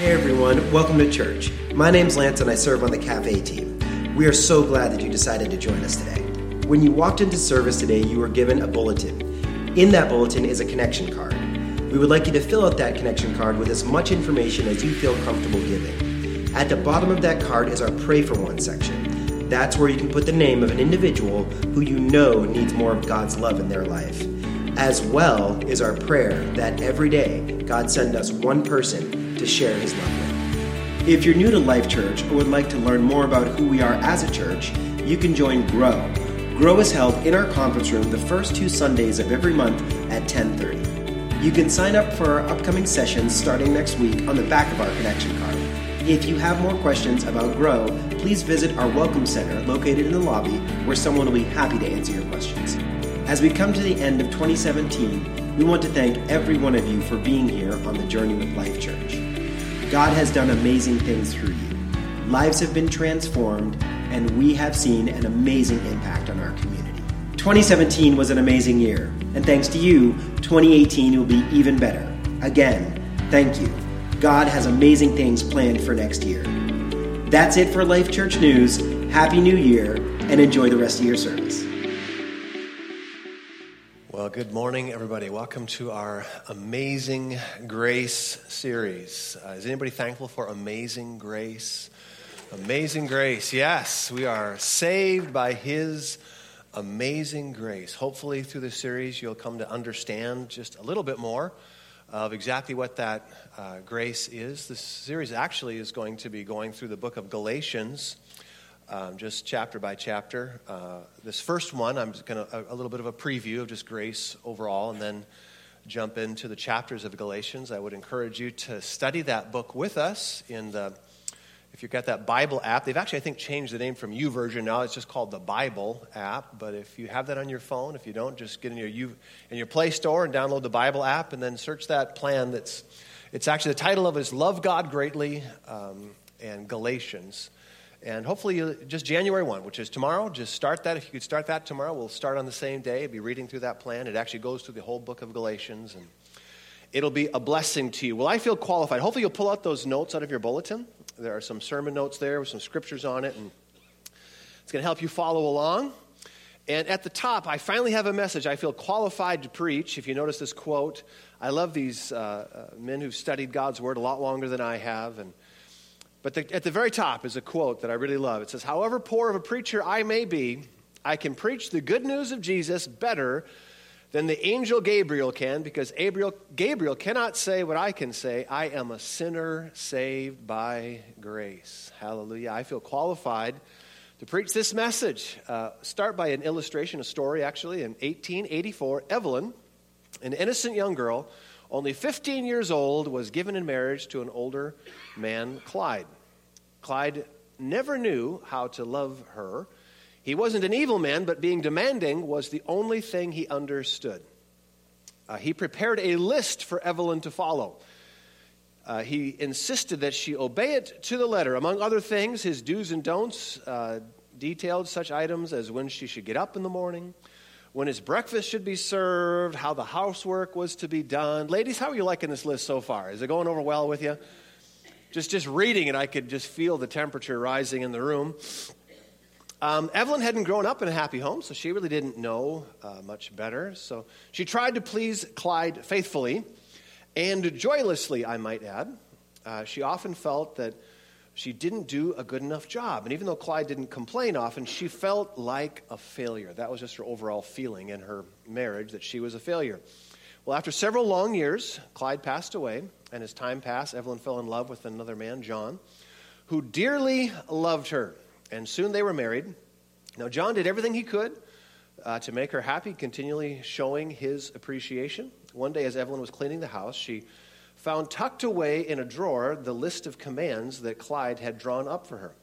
Hey everyone, welcome to church. My name's Lance and I serve on the cafe team. We are so glad that you decided to join us today. When you walked into service today, you were given a bulletin. In that bulletin is a connection card. We would like you to fill out that connection card with as much information as you feel comfortable giving. At the bottom of that card is our Pray for One section. That's where you can put the name of an individual who you know needs more of God's love in their life. As well is our prayer that every day God send us one person to share his love with. If you're new to Life Church or would like to learn more about who we are as a church, you can join Grow. Grow is held in our conference room the first two Sundays of every month at 10:30. You can sign up for our upcoming sessions starting next week on the back of our connection card. If you have more questions about Grow, please visit our Welcome Center located in the lobby where someone will be happy to answer your questions. As we come to the end of 2017, we want to thank every one of you for being here on the Journey with Life Church. God has done amazing things through you. Lives have been transformed, and we have seen an amazing impact on our community. 2017 was an amazing year, and thanks to you, 2018 will be even better. Again, thank you. God has amazing things planned for next year. That's it for Life Church News. Happy New Year, and enjoy the rest of your service. Good morning, everybody. Welcome to our Amazing Grace series. Uh, is anybody thankful for Amazing Grace? Amazing Grace, yes, we are saved by His amazing grace. Hopefully, through this series, you'll come to understand just a little bit more of exactly what that uh, grace is. This series actually is going to be going through the book of Galatians um, just chapter by chapter. Uh, this first one, I'm going to a, little bit of a preview of just grace overall, and then jump into the chapters of Galatians. I would encourage you to study that book with us in the. If you've got that Bible app, they've actually, I think, changed the name from YouVersion now. It's just called the Bible app. But if you have that on your phone, if you don't, just get in your U, in your Play Store and download the Bible app, and then search that plan. That's it's actually the title of it is "Love God Greatly" um, and Galatians. And hopefully, just January 1, which is tomorrow, just start that. If you could start that tomorrow, we'll start on the same day, be reading through that plan. It actually goes through the whole book of Galatians, and it'll be a blessing to you. Well, I feel qualified. Hopefully, you'll pull out those notes out of your bulletin. There are some sermon notes there with some scriptures on it, and it's going to help you follow along. And at the top, I finally have a message I feel qualified to preach. If you notice this quote, I love these uh, uh, men who've studied God's Word a lot longer than I have, and but the, at the very top is a quote that I really love. It says, However poor of a preacher I may be, I can preach the good news of Jesus better than the angel Gabriel can because Gabriel, Gabriel cannot say what I can say. I am a sinner saved by grace. Hallelujah. I feel qualified to preach this message. Uh, start by an illustration, a story actually. In 1884, Evelyn, an innocent young girl, only 15 years old, was given in marriage to an older man, Clyde. Clyde never knew how to love her. He wasn't an evil man, but being demanding was the only thing he understood. Uh, he prepared a list for Evelyn to follow. Uh, he insisted that she obey it to the letter. Among other things, his do's and don'ts uh, detailed such items as when she should get up in the morning, when his breakfast should be served, how the housework was to be done. Ladies, how are you liking this list so far? Is it going over well with you? Just, just reading it, I could just feel the temperature rising in the room. Um, Evelyn hadn't grown up in a happy home, so she really didn't know uh, much better. So she tried to please Clyde faithfully and joylessly, I might add. Uh, she often felt that she didn't do a good enough job. And even though Clyde didn't complain often, she felt like a failure. That was just her overall feeling in her marriage that she was a failure. Well, after several long years, Clyde passed away, and as time passed, Evelyn fell in love with another man, John, who dearly loved her. And soon they were married. Now, John did everything he could uh, to make her happy, continually showing his appreciation. One day, as Evelyn was cleaning the house, she found tucked away in a drawer the list of commands that Clyde had drawn up for her.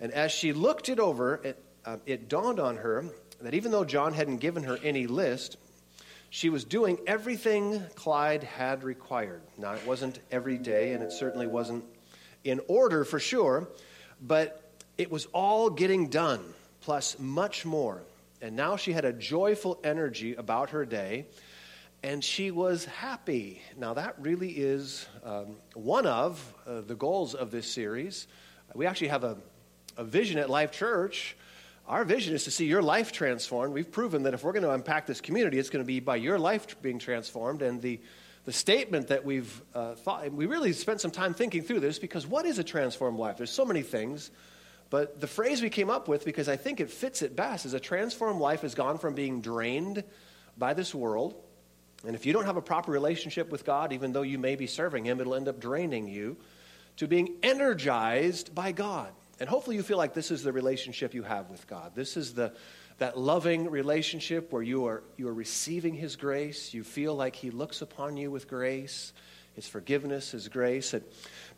And as she looked it over, it, uh, it dawned on her that even though John hadn't given her any list, she was doing everything Clyde had required. Now, it wasn't every day, and it certainly wasn't in order for sure, but it was all getting done, plus much more. And now she had a joyful energy about her day and she was happy. Now, that really is um, one of uh, the goals of this series. We actually have a, a vision at Life Church. Our vision is to see your life transformed. We've proven that if we're going to impact this community, it's going to be by your life being transformed. And the, the statement that we've uh, thought, we really spent some time thinking through this because what is a transformed life? There's so many things. But the phrase we came up with, because I think it fits it best, is a transformed life has gone from being drained by this world. And if you don't have a proper relationship with God, even though you may be serving Him, it'll end up draining you, to being energized by God. And hopefully you feel like this is the relationship you have with God. This is the, that loving relationship where you are, you are receiving His grace. You feel like He looks upon you with grace, His forgiveness, His grace. And,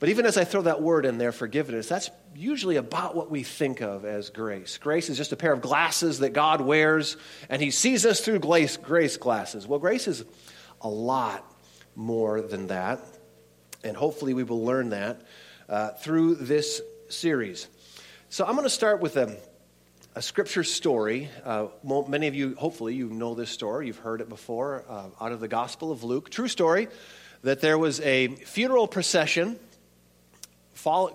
but even as I throw that word in there, forgiveness, that's usually about what we think of as grace. Grace is just a pair of glasses that God wears, and He sees us through grace, grace glasses. Well, grace is a lot more than that, and hopefully we will learn that uh, through this series. So I'm going to start with a, a scripture story. Uh, many of you, hopefully, you know this story. You've heard it before uh, out of the Gospel of Luke. True story that there was a funeral procession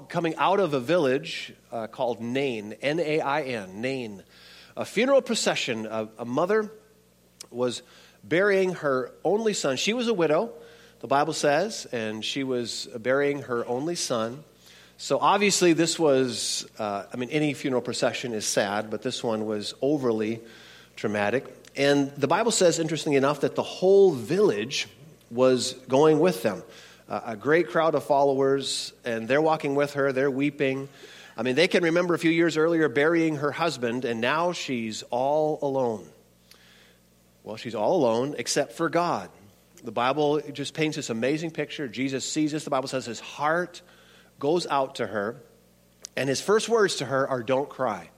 coming out of a village uh, called Nain, N A I N, Nain. A funeral procession. A, a mother was burying her only son. She was a widow, the Bible says, and she was burying her only son. So obviously, this was, uh, I mean, any funeral procession is sad, but this one was overly traumatic. And the Bible says, interestingly enough, that the whole village was going with them a great crowd of followers, and they're walking with her, they're weeping. I mean, they can remember a few years earlier burying her husband, and now she's all alone. Well, she's all alone except for God. The Bible just paints this amazing picture. Jesus sees this. The Bible says his heart goes out to her, and his first words to her are, Don't cry.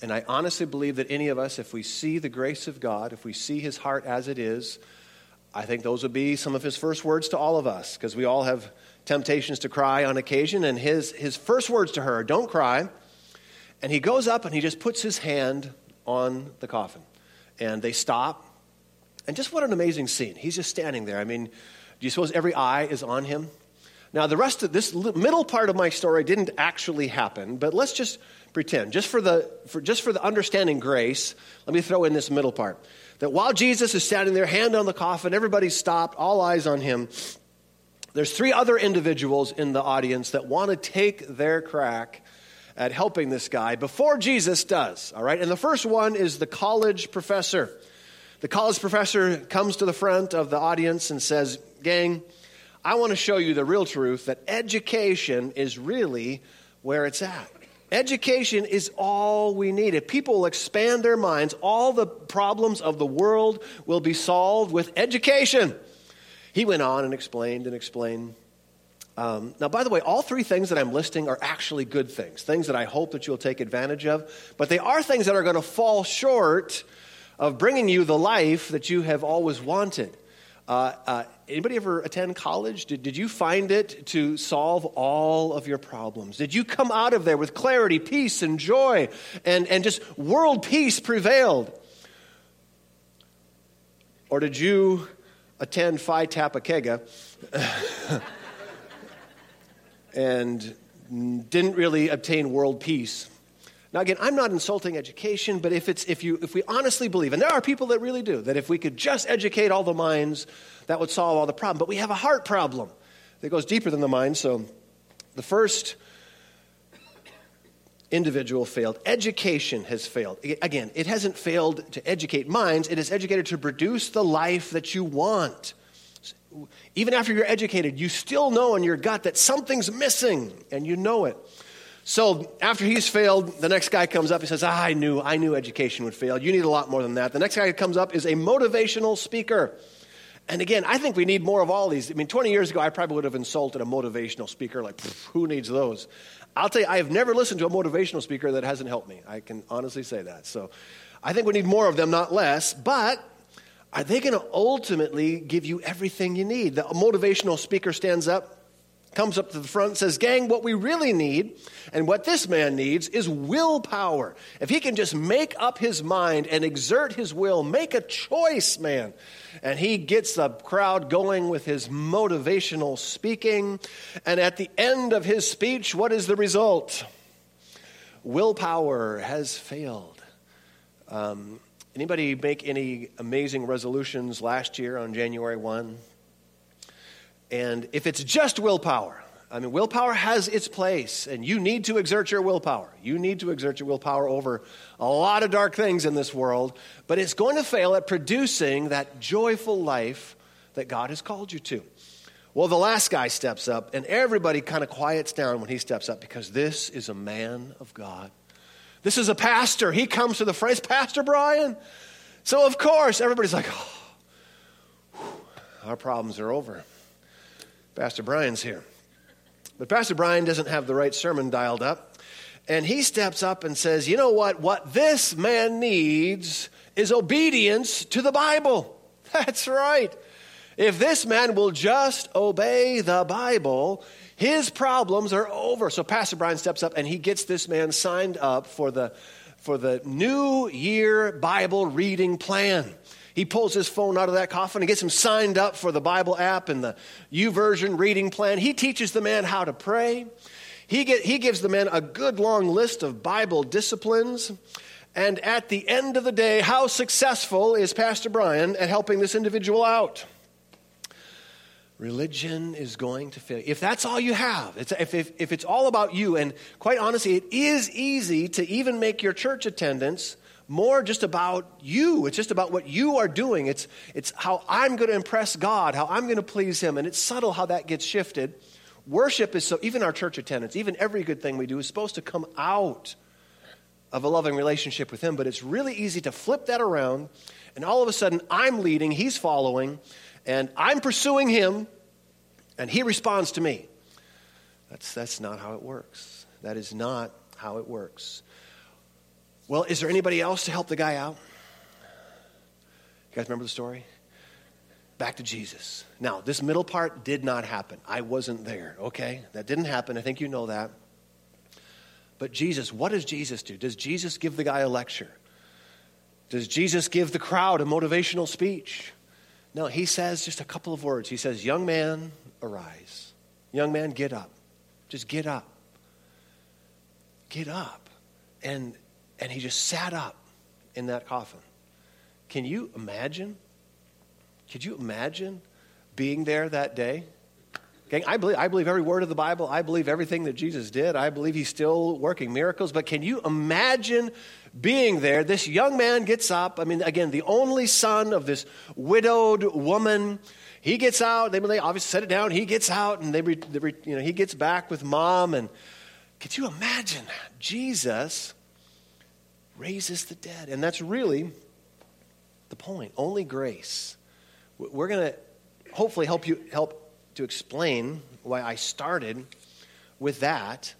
And I honestly believe that any of us, if we see the grace of God, if we see his heart as it is, I think those would be some of his first words to all of us, because we all have temptations to cry on occasion. And his, his first words to her, don't cry. And he goes up and he just puts his hand on the coffin. And they stop. And just what an amazing scene. He's just standing there. I mean, do you suppose every eye is on him? Now, the rest of this middle part of my story didn't actually happen, but let's just pretend. Just for the, for, just for the understanding grace, let me throw in this middle part that while Jesus is standing there, hand on the coffin, everybody's stopped, all eyes on him. There's three other individuals in the audience that want to take their crack at helping this guy before Jesus does, all right? And the first one is the college professor. The college professor comes to the front of the audience and says, Gang, I want to show you the real truth that education is really where it's at. Education is all we need. If people expand their minds, all the problems of the world will be solved with education. He went on and explained and explained. Um, now, by the way, all three things that I'm listing are actually good things, things that I hope that you'll take advantage of, but they are things that are going to fall short of bringing you the life that you have always wanted. Uh, uh, anybody ever attend college? Did, did you find it to solve all of your problems? Did you come out of there with clarity, peace, and joy, and, and just world peace prevailed? Or did you attend Phi Kappa Kega and didn't really obtain world peace? Now, again, I'm not insulting education, but if, it's, if, you, if we honestly believe, and there are people that really do, that if we could just educate all the minds, that would solve all the problem. But we have a heart problem that goes deeper than the mind. So the first individual failed. Education has failed. Again, it hasn't failed to educate minds, it is educated to produce the life that you want. Even after you're educated, you still know in your gut that something's missing, and you know it. So after he's failed, the next guy comes up. He says, ah, I knew, I knew education would fail. You need a lot more than that. The next guy that comes up is a motivational speaker. And again, I think we need more of all these. I mean, 20 years ago, I probably would have insulted a motivational speaker like, who needs those? I'll tell you, I have never listened to a motivational speaker that hasn't helped me. I can honestly say that. So I think we need more of them, not less. But are they going to ultimately give you everything you need? The motivational speaker stands up comes up to the front and says, Gang, what we really need and what this man needs is willpower. If he can just make up his mind and exert his will, make a choice, man. And he gets the crowd going with his motivational speaking. And at the end of his speech, what is the result? Willpower has failed. Um, anybody make any amazing resolutions last year on January 1? And if it's just willpower, I mean, willpower has its place, and you need to exert your willpower. You need to exert your willpower over a lot of dark things in this world, but it's going to fail at producing that joyful life that God has called you to. Well, the last guy steps up, and everybody kind of quiets down when he steps up because this is a man of God. This is a pastor. He comes to the phrase, Pastor Brian. So, of course, everybody's like, oh, our problems are over. Pastor Brian's here. But Pastor Brian doesn't have the right sermon dialed up. And he steps up and says, You know what? What this man needs is obedience to the Bible. That's right. If this man will just obey the Bible, his problems are over. So Pastor Brian steps up and he gets this man signed up for the, for the New Year Bible reading plan. He pulls his phone out of that coffin and gets him signed up for the Bible app and the YouVersion reading plan. He teaches the man how to pray. He, get, he gives the man a good long list of Bible disciplines. And at the end of the day, how successful is Pastor Brian at helping this individual out? Religion is going to fail. If that's all you have, if, if, if it's all about you, and quite honestly, it is easy to even make your church attendance more just about you. It's just about what you are doing. It's, it's how I'm going to impress God, how I'm going to please Him. And it's subtle how that gets shifted. Worship is so, even our church attendance, even every good thing we do is supposed to come out of a loving relationship with Him. But it's really easy to flip that around. And all of a sudden, I'm leading, He's following, and I'm pursuing Him, and He responds to me. That's, that's not how it works. That is not how it works. Well, is there anybody else to help the guy out? You guys remember the story? Back to Jesus. Now, this middle part did not happen. I wasn't there, okay? That didn't happen. I think you know that. But Jesus, what does Jesus do? Does Jesus give the guy a lecture? Does Jesus give the crowd a motivational speech? No, he says just a couple of words. He says, Young man, arise. Young man, get up. Just get up. Get up. And and he just sat up in that coffin. Can you imagine? Could you imagine being there that day? Gang, I believe, I believe every word of the Bible. I believe everything that Jesus did. I believe he's still working miracles. But can you imagine being there? This young man gets up. I mean, again, the only son of this widowed woman. He gets out. They, they obviously set it down. He gets out, and they, you know, he gets back with mom. And could you imagine Jesus raises the dead. And that's really the point. Only grace. We're going to hopefully help you help to explain why I started with that.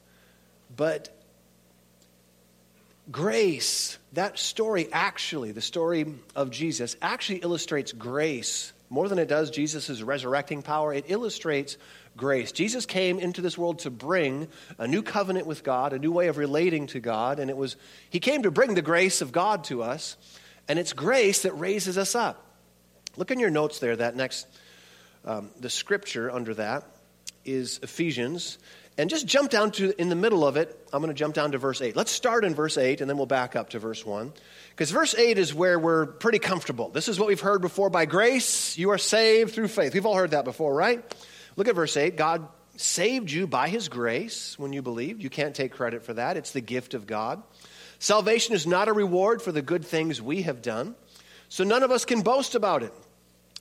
But grace, that story actually, the story of Jesus, actually illustrates grace more than it does Jesus' resurrecting power. It illustrates grace. Jesus came into this world to bring a new covenant with God, a new way of relating to God, and it was he came to bring the grace of God to us, and it's grace that raises us up. Look in your notes there. That next, um, the scripture under that is Ephesians, and just jump down to in the middle of it. I'm going to jump down to verse eight. Let's start in verse eight, and then we'll back up to verse one, because verse eight is where we're pretty comfortable. This is what we've heard before. By grace, you are saved through faith. We've all heard that before, right? Look at verse 8. God saved you by his grace when you believed. You can't take credit for that, it's the gift of God. Salvation is not a reward for the good things we have done, so none of us can boast about it.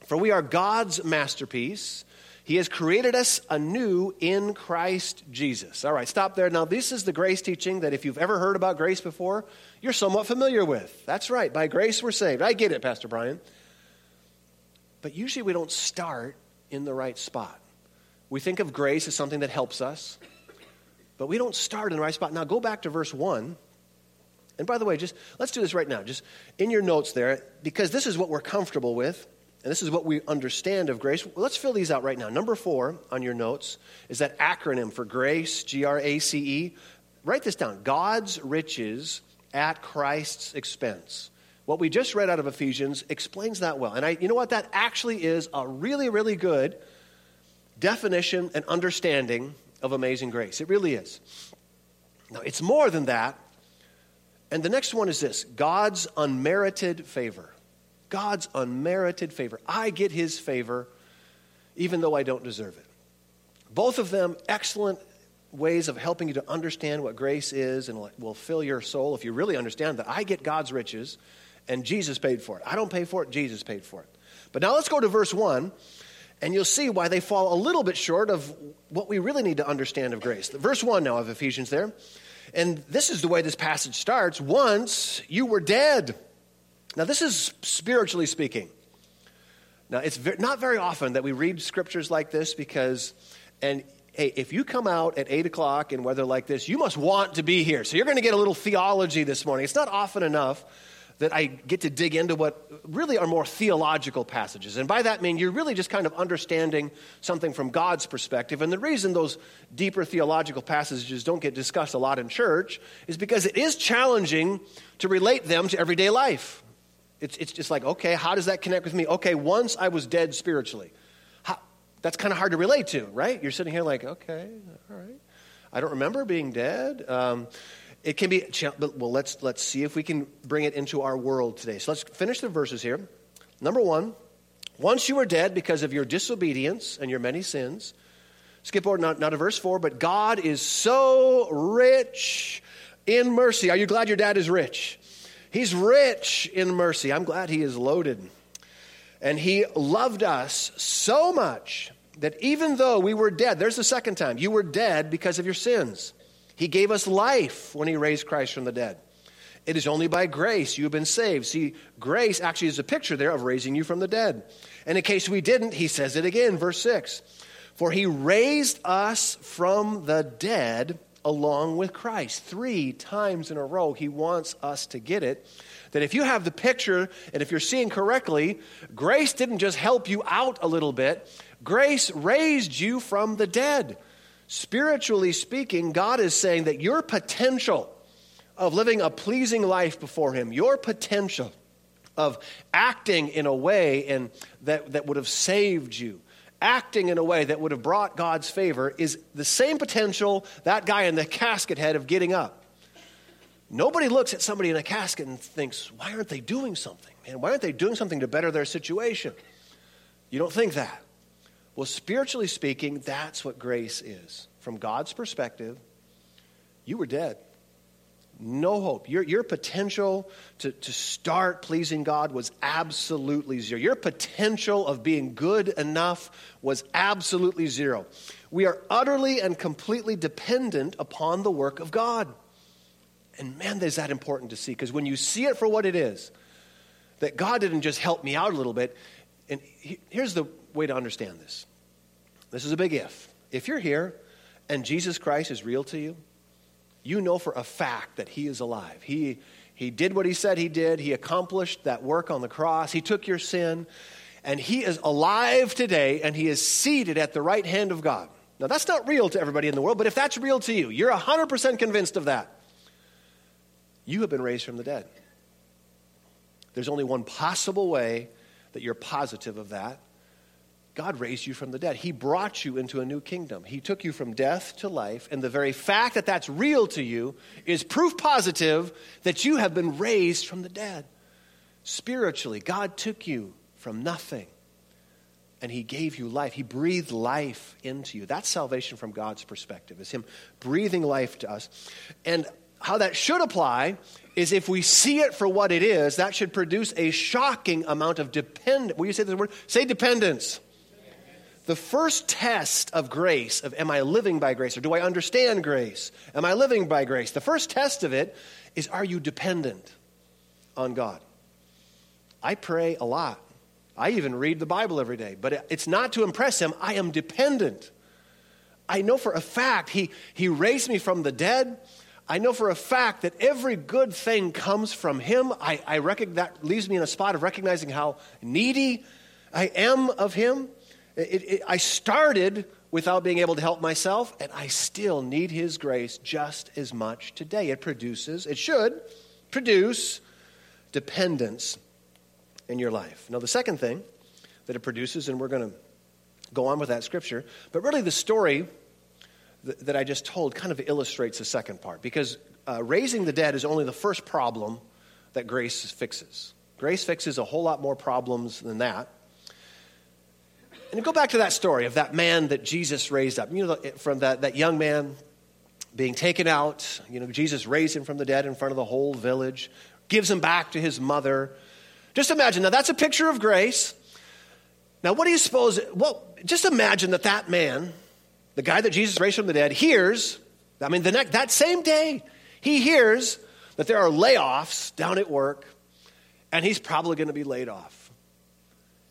For we are God's masterpiece. He has created us anew in Christ Jesus. All right, stop there. Now, this is the grace teaching that if you've ever heard about grace before, you're somewhat familiar with. That's right. By grace, we're saved. I get it, Pastor Brian. But usually we don't start in the right spot. We think of grace as something that helps us, but we don't start in the right spot. Now, go back to verse 1. And by the way, just let's do this right now. Just in your notes there, because this is what we're comfortable with. and this is what we understand of grace. Well, let's fill these out right now. Number four on your notes is that acronym for grace, G R A C E. Write this down God's riches at Christ's expense. What we just read out of Ephesians explains that well. And I, you know what? That actually is a really, really good definition and understanding of amazing grace. It really is. Now, it's more than that. And the next one is this God's unmerited favor. God's unmerited favor. I get his favor even though I don't deserve it. Both of them excellent ways of helping you to understand what grace is and will fill your soul if you really understand that I get God's riches and Jesus paid for it. I don't pay for it, Jesus paid for it. But now let's go to verse 1 and you'll see why they fall a little bit short of what we really need to understand of grace. Verse 1 now of Ephesians there. And this is the way this passage starts. Once you were dead. Now, this is spiritually speaking. Now, it's not very often that we read scriptures like this because, and hey, if you come out at 8 o'clock in weather like this, you must want to be here. So you're going to get a little theology this morning. It's not often enough that I get to dig into what really are more theological passages. And by that mean you're really just kind of understanding something from God's perspective. And the reason those deeper theological passages don't get discussed a lot in church is because it is challenging to relate them to everyday life. It's, it's just like, okay, how does that connect with me? Okay, once I was dead spiritually. How, that's kind of hard to relate to, right? You're sitting here like, okay, all right. I don't remember being dead. Um, it can be, well, let's, let's see if we can bring it into our world today. So let's finish the verses here. Number one, once you were dead because of your disobedience and your many sins, skip over not, not verse four, but God is so rich in mercy. Are you glad your dad is rich? He's rich in mercy. I'm glad he is loaded. And he loved us so much that even though we were dead, there's the second time, you were dead because of your sins. He gave us life when He raised Christ from the dead. It is only by grace you have been saved. See, grace actually is a picture there of raising you from the dead. And in case we didn't, He says it again, verse 6 For He raised us from the dead along with Christ. Three times in a row, He wants us to get it. That if you have the picture and if you're seeing correctly, grace didn't just help you out a little bit, grace raised you from the dead. Spiritually speaking, God is saying that your potential of living a pleasing life before Him, your potential of acting in a way in, that, that would have saved you, acting in a way that would have brought God's favor, is the same potential that guy in the casket had of getting up. Nobody looks at somebody in a casket and thinks, why aren't they doing something? Man, why aren't they doing something to better their situation? You don't think that. Well, spiritually speaking, that's what grace is. From God's perspective, you were dead. No hope. Your, your potential to, to start pleasing God was absolutely zero. Your potential of being good enough was absolutely zero. We are utterly and completely dependent upon the work of God. And man, is that important to see because when you see it for what it is, that God didn't just help me out a little bit. And here's the way to understand this this is a big if. If you're here and Jesus Christ is real to you, you know for a fact that He is alive. He, he did what He said He did, He accomplished that work on the cross, He took your sin, and He is alive today, and He is seated at the right hand of God. Now, that's not real to everybody in the world, but if that's real to you, you're 100% convinced of that. You have been raised from the dead. There's only one possible way that you're positive of that, God raised you from the dead. He brought you into a new kingdom. He took you from death to life. And the very fact that that's real to you is proof positive that you have been raised from the dead. Spiritually, God took you from nothing and He gave you life. He breathed life into you. That's salvation from God's perspective, is Him breathing life to us. And how that should apply is if we see it for what it is, that should produce a shocking amount of dependence. Will you say the word? Say dependence. The first test of grace, of am I living by grace or do I understand grace? Am I living by grace? The first test of it is are you dependent on God? I pray a lot. I even read the Bible every day, but it's not to impress Him. I am dependent. I know for a fact He, he raised me from the dead. I know for a fact that every good thing comes from Him. I, I reckon that leaves me in a spot of recognizing how needy I am of Him. It, it, I started without being able to help myself, and I still need His grace just as much today. It produces, it should produce dependence in your life. Now, the second thing that it produces, and we're going to go on with that scripture, but really the story that, that I just told kind of illustrates the second part because uh, raising the dead is only the first problem that grace fixes. Grace fixes a whole lot more problems than that. And go back to that story of that man that Jesus raised up. You know, from that, that young man being taken out, you know, Jesus raised him from the dead in front of the whole village, gives him back to his mother. Just imagine, now that's a picture of grace. Now, what do you suppose? Well, just imagine that that man, the guy that Jesus raised from the dead, hears, I mean, the next, that same day, he hears that there are layoffs down at work, and he's probably going to be laid off.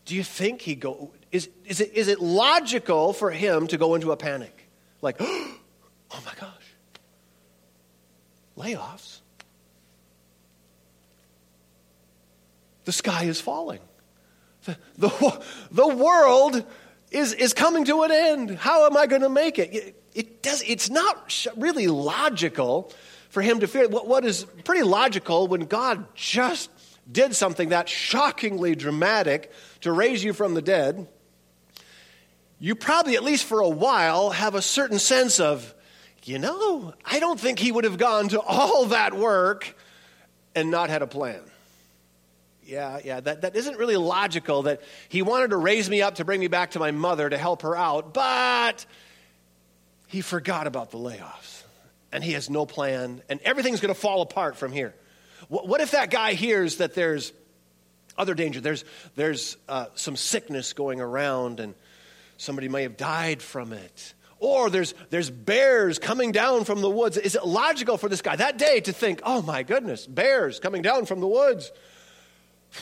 Do you think he go? Is, is, it, is it logical for him to go into a panic? Like, oh my gosh, layoffs? The sky is falling. The, the, the world is, is coming to an end. How am I going to make it? it? Does, it's not really logical for him to fear. What, what is pretty logical when God just did something that shockingly dramatic to raise you from the dead, you probably, at least for a while, have a certain sense of, you know, I don't think he would have gone to all that work and not had a plan. Yeah, yeah, that, that isn't really logical that he wanted to raise me up to bring me back to my mother to help her out, but he forgot about the layoffs and he has no plan and everything's going to fall apart from here. What, what, if that guy hears that there's other danger? There's, there's uh, some sickness going around and somebody may have died from it. Or there's, there's bears coming down from the woods. Is it logical for this guy that day to think, oh my goodness, bears coming down from the woods?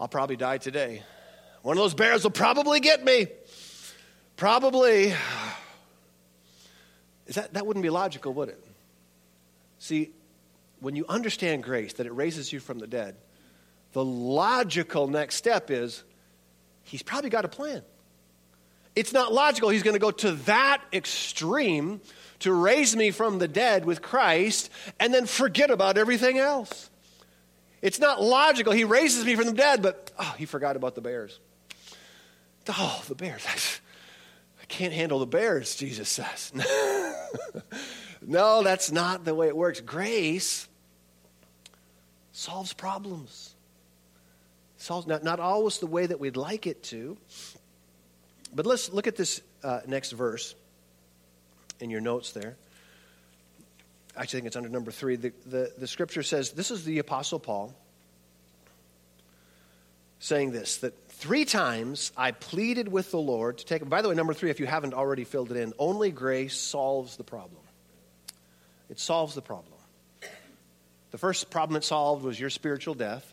I'll probably die today. One of those bears will probably get me. Probably. Is that, that wouldn't be logical, would it? See, when you understand grace, that it raises you from the dead, the logical next step is he's probably got a plan. It's not logical he's going to go to that extreme to raise me from the dead with Christ and then forget about everything else. It's not logical. He raises me from the dead, but oh, he forgot about the bears. Oh, the bears. I can't handle the bears, Jesus says. no, that's not the way it works. Grace solves problems. Not, not always the way that we'd like it to. But let's look at this uh, next verse in your notes there I actually think it's under number three. The, the, the scripture says this is the Apostle Paul saying this that three times I pleaded with the Lord to take. By the way, number three, if you haven't already filled it in, only grace solves the problem. It solves the problem. The first problem it solved was your spiritual death,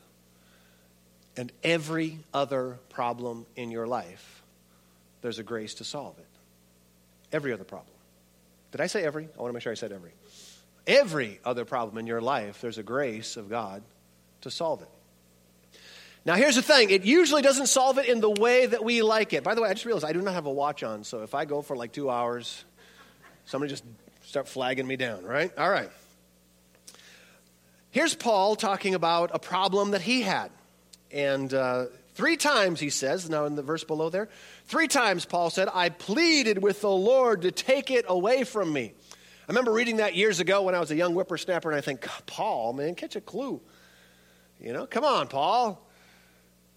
and every other problem in your life, there's a grace to solve it. Every other problem. Did I say every? I want to make sure I said every every other problem in your life, there's a grace of God to solve it. Now, here's the thing it usually doesn't solve it in the way that we like it. By the way, I just realized I do not have a watch on, so if I go for like two hours, somebody just start flagging me down, right? All right. Here's Paul talking about a problem that he had. And uh, three times he says, now in the verse below there, three times Paul said, I pleaded with the Lord to take it away from me. I remember reading that years ago when I was a young whippersnapper, and I think, Paul, man, catch a clue. You know, come on, Paul.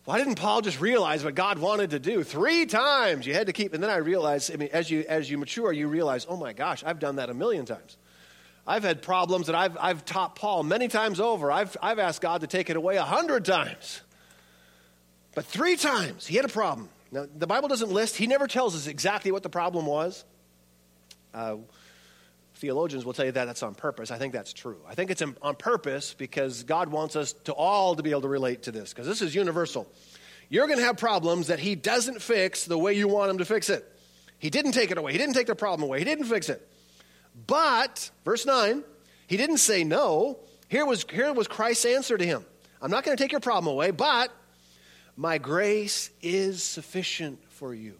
Why didn't Paul just realize what God wanted to do? Three times you had to keep, and then I realized, I mean, as you as you mature, you realize, oh my gosh, I've done that a million times. I've had problems that I've I've taught Paul many times over. I've I've asked God to take it away a hundred times. But three times he had a problem. Now the Bible doesn't list, he never tells us exactly what the problem was. Uh, theologians will tell you that that's on purpose. I think that's true. I think it's on purpose because God wants us to all to be able to relate to this because this is universal. You're going to have problems that He doesn't fix the way you want Him to fix it. He didn't take it away. He didn't take the problem away. He didn't fix it. But, verse 9, He didn't say no. Here was, here was Christ's answer to him I'm not going to take your problem away, but My grace is sufficient for you.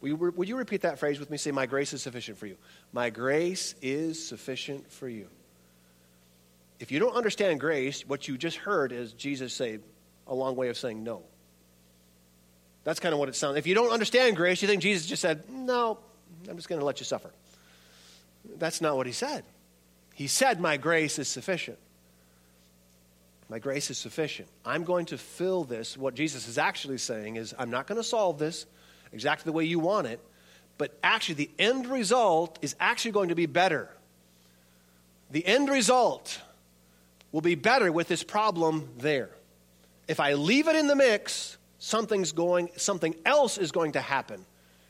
Would you repeat that phrase with me? Say, My grace is sufficient for you. My grace is sufficient for you. If you don't understand grace, what you just heard is Jesus say a long way of saying no. That's kind of what it sounds. If you don't understand grace, you think Jesus just said, "No, I'm just going to let you suffer." That's not what he said. He said, "My grace is sufficient." My grace is sufficient. I'm going to fill this. What Jesus is actually saying is, I'm not going to solve this exactly the way you want it, but actually, the end result is actually going to be better. The end result will be better with this problem there. If I leave it in the mix, something's going, something else is going to happen.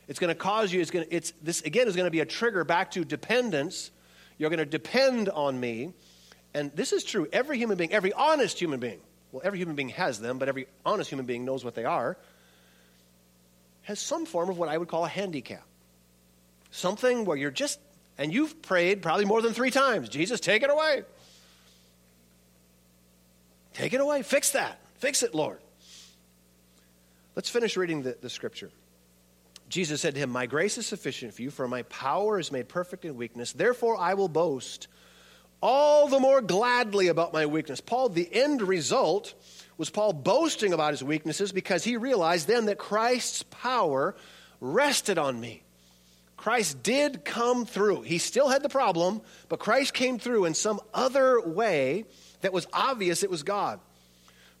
It's going to cause you, it's going to, it's, this again is going to be a trigger back to dependence. You're going to depend on me. And this is true. Every human being, every honest human being, well, every human being has them, but every honest human being knows what they are, has some form of what I would call a handicap. Something where you're just, and you've prayed probably more than three times Jesus, take it away. Take it away. Fix that. Fix it, Lord. Let's finish reading the, the scripture. Jesus said to him, My grace is sufficient for you, for my power is made perfect in weakness. Therefore, I will boast all the more gladly about my weakness. Paul, the end result was Paul boasting about his weaknesses because he realized then that Christ's power rested on me. Christ did come through. He still had the problem, but Christ came through in some other way that was obvious it was God.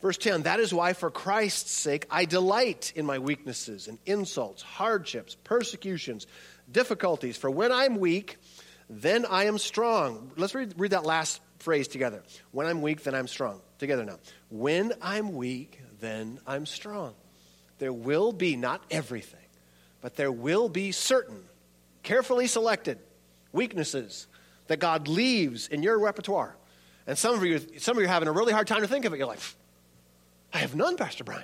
Verse 10 That is why, for Christ's sake, I delight in my weaknesses and insults, hardships, persecutions, difficulties. For when I'm weak, then I am strong. Let's read, read that last phrase together. When I'm weak, then I'm strong. Together now. When I'm weak, then I'm strong. There will be not everything, but there will be certain, carefully selected weaknesses that God leaves in your repertoire. And some of you, some of you are having a really hard time to think of it. You're like, I have none, Pastor Brian.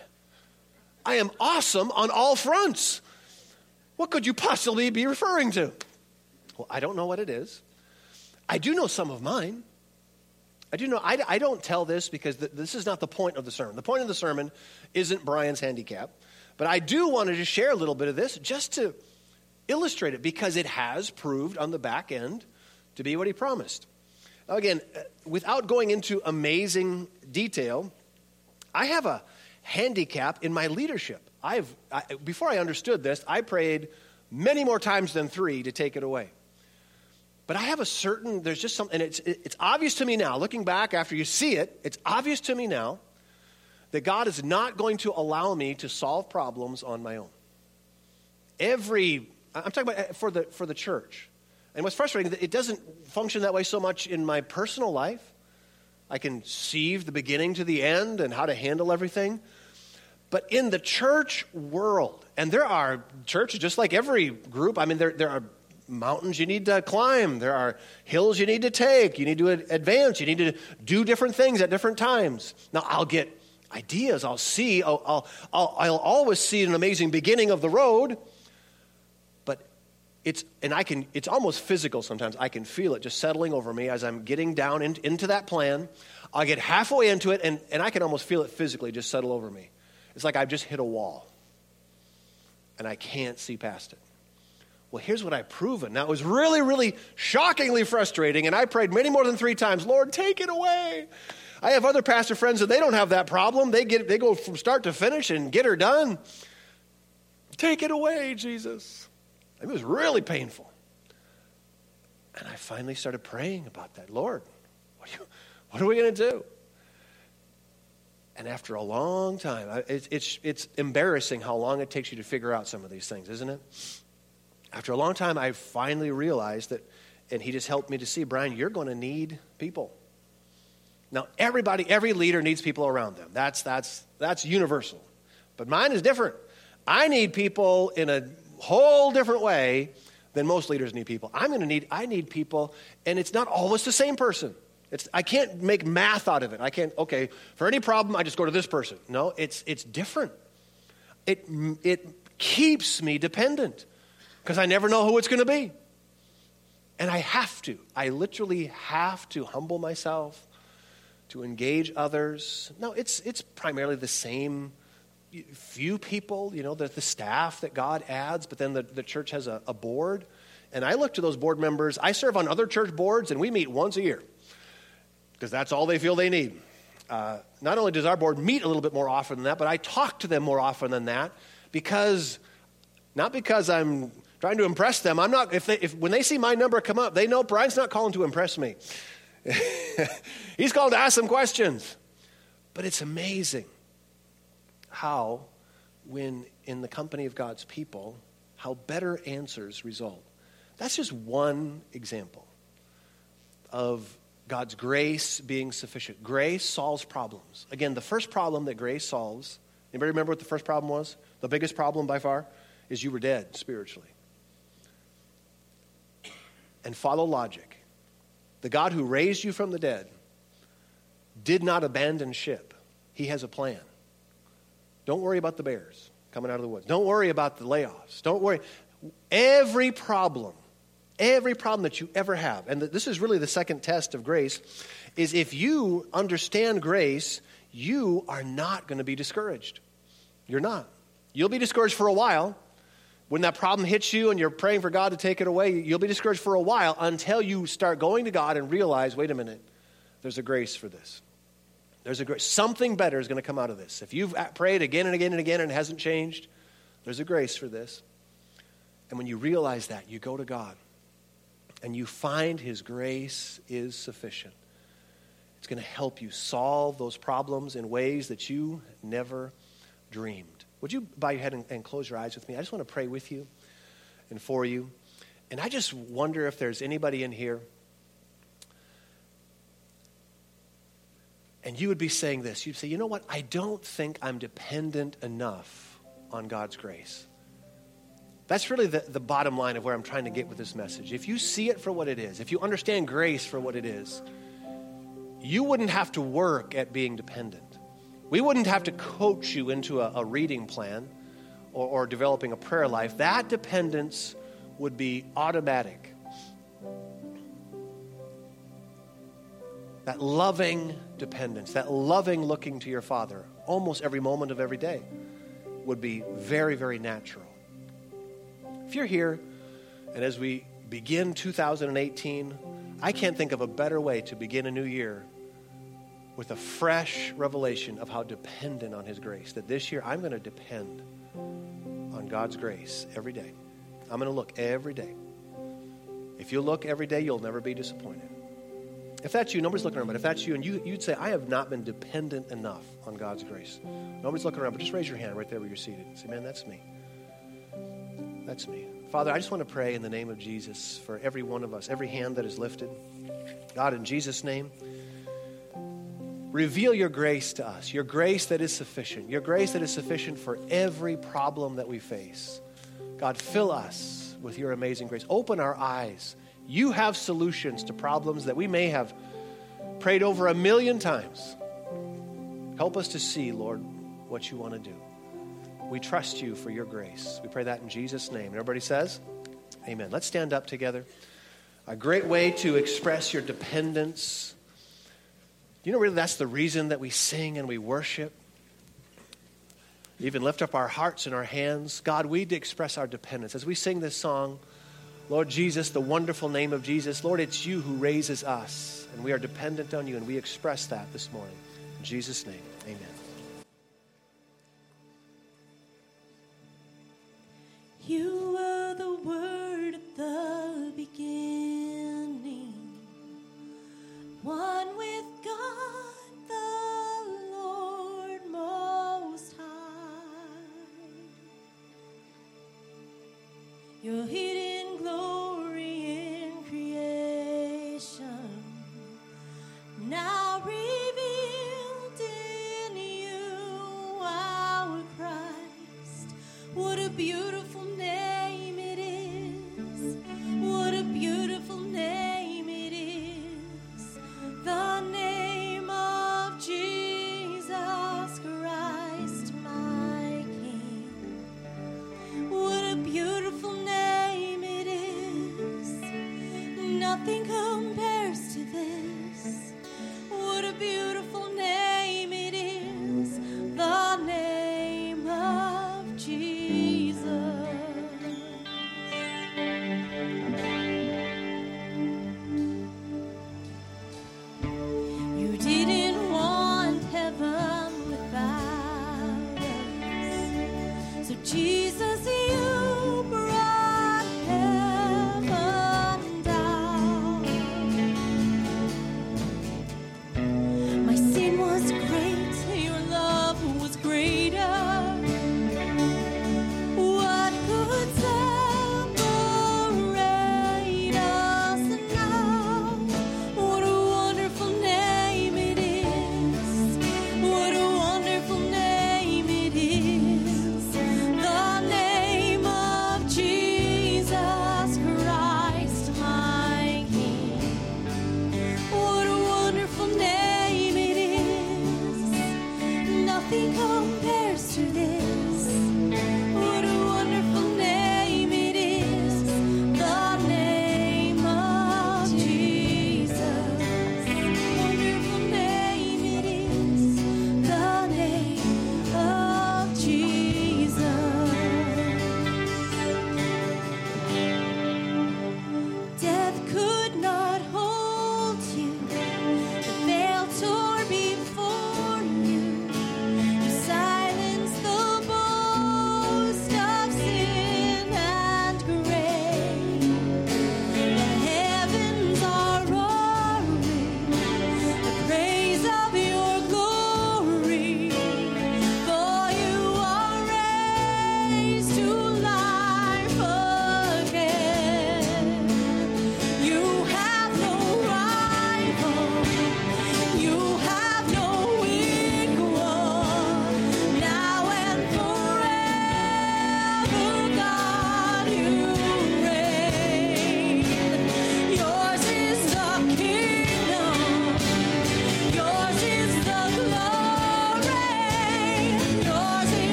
I am awesome on all fronts. What could you possibly be referring to? Well, I don't know what it is. I do know some of mine. I do know, I, I don't tell this because th- this is not the point of the sermon. The point of the sermon isn't Brian's handicap, but I do want to just share a little bit of this just to illustrate it because it has proved on the back end to be what he promised. Now, again, uh, without going into amazing detail, I have a handicap in my leadership. I've, I, before I understood this, I prayed many more times than three to take it away. But I have a certain, there's just something, and it's, it's obvious to me now, looking back after you see it, it's obvious to me now that God is not going to allow me to solve problems on my own. Every, I'm talking about uh, for the, for the church. And what's frustrating, it doesn't function that way so much in my personal life. I can see the beginning to the end and how to handle everything. But in the church world, and there are churches just like every group, I mean, there, there are mountains you need to climb, there are hills you need to take, you need to advance, you need to do different things at different times. Now, I'll get ideas, I'll see, I'll, I'll, I'll, I'll always see an amazing beginning of the road. But it's and i can it's almost physical sometimes. I can feel it just settling over me as i'm getting down in, into that plan. I get halfway into it and, and i can almost feel it physically just settle over me. It's like i've just hit a wall and i can't see past it well here's what i've proven now it was really really shockingly frustrating and i prayed many more than three times lord take it away i have other pastor friends that they don't have that problem they get they go from start to finish and get her done take it away jesus it was really painful. And I finally started praying about that. Lord, what are, you, what are we going to do? And after a long time, it's, it's, it's embarrassing how long it takes you to figure out some of these things, isn't it? After a long time, I finally realized that, and he just helped me to see, Brian, you're going to need people. Now, everybody, every leader needs people around them. That's, that's, that's universal. But mine is different. I need people in a whole different way than most leaders need people. I'm going to need, I need people, and it's not always the same person. It's, I can't make math out of it. I can't, okay, for any problem, I just go to this person. No, it's, it's different. It, it keeps me dependent because I never know who it's going to be. And I have to. I literally have to humble myself to engage others. No, it's, it's primarily the same few people, you know, the, the staff that God adds, but then the, the church has a, a board. And I look to those board members. I serve on other church boards, and we meet once a year because that's all they feel they need. Uh, not only does our board meet a little bit more often than that, but I talk to them more often than that because, not because I'm trying to impress them. I'm not, if, they, if when they see my number come up, they know Brian's not calling to impress me. He's called to ask some questions. But it's amazing how, when in the company of God's people, how better answers result. That's just one example of God's grace being sufficient. Grace solves problems. Again, the first problem that grace solves, anybody remember what the first problem was? The biggest problem by far is you were dead spiritually. And follow logic. The God who raised you from the dead did not abandon ship. He has a plan. Don't worry about the bears coming out of the woods. Don't worry about the layoffs. Don't worry. Every problem Every problem that you ever have, and this is really the second test of grace, is if you understand grace, you are not going to be discouraged. You're not. You'll be discouraged for a while. When that problem hits you and you're praying for God to take it away, you'll be discouraged for a while until you start going to God and realize wait a minute, there's a grace for this. There's a grace. Something better is going to come out of this. If you've prayed again and again and again and it hasn't changed, there's a grace for this. And when you realize that, you go to God and you find His grace is sufficient. It's going to help you solve those problems in ways that you never dreamed. Would you bow your head and, and close your eyes with me? I just want to pray with you and for you. And I just wonder if there's anybody in here and you would be saying this. You'd say, you know what? I don't think I'm dependent enough on God's grace. That's really the, the bottom line of where I'm trying to get with this message. If you see it for what it is, if you understand grace for what it is, you wouldn't have to work at being dependent. We wouldn't have to coach you into a, a reading plan or, or developing a prayer life. That dependence would be automatic. That loving dependence, that loving looking to your Father almost every moment of every day would be very, very natural. If you're here, and as we begin 2018, I can't think of a better way to begin a new year with a fresh revelation of how dependent on His grace. That this year I'm going to depend on God's grace every day. I'm going to look every day. If you look every day, you'll never be disappointed. If that's you, nobody's looking around, but if that's you and you, you'd say, I have not been dependent enough on God's grace. Nobody's looking around, but just raise your hand right there where you're seated. Say, man, that's me. That's me. Father, I just want to pray in the name of Jesus for every one of us, every hand that is lifted. God, in Jesus' name, reveal your grace to us, your grace that is sufficient, your grace that is sufficient for every problem that we face. God, fill us with your amazing grace. Open our eyes. You have solutions to problems that we may have prayed over a million times. Help us to see, Lord, what you want to do. We trust you for your grace. We pray that in Jesus' name. And everybody says, Amen. Let's stand up together. A great way to express your dependence. You know, really, that's the reason that we sing and we worship. Even lift up our hearts and our hands. God, we express our dependence. As we sing this song, Lord Jesus, the wonderful name of Jesus, Lord, it's you who raises us, and we are dependent on you, and we express that this morning. In Jesus' name, amen. You were the word at the beginning, one with Your hidden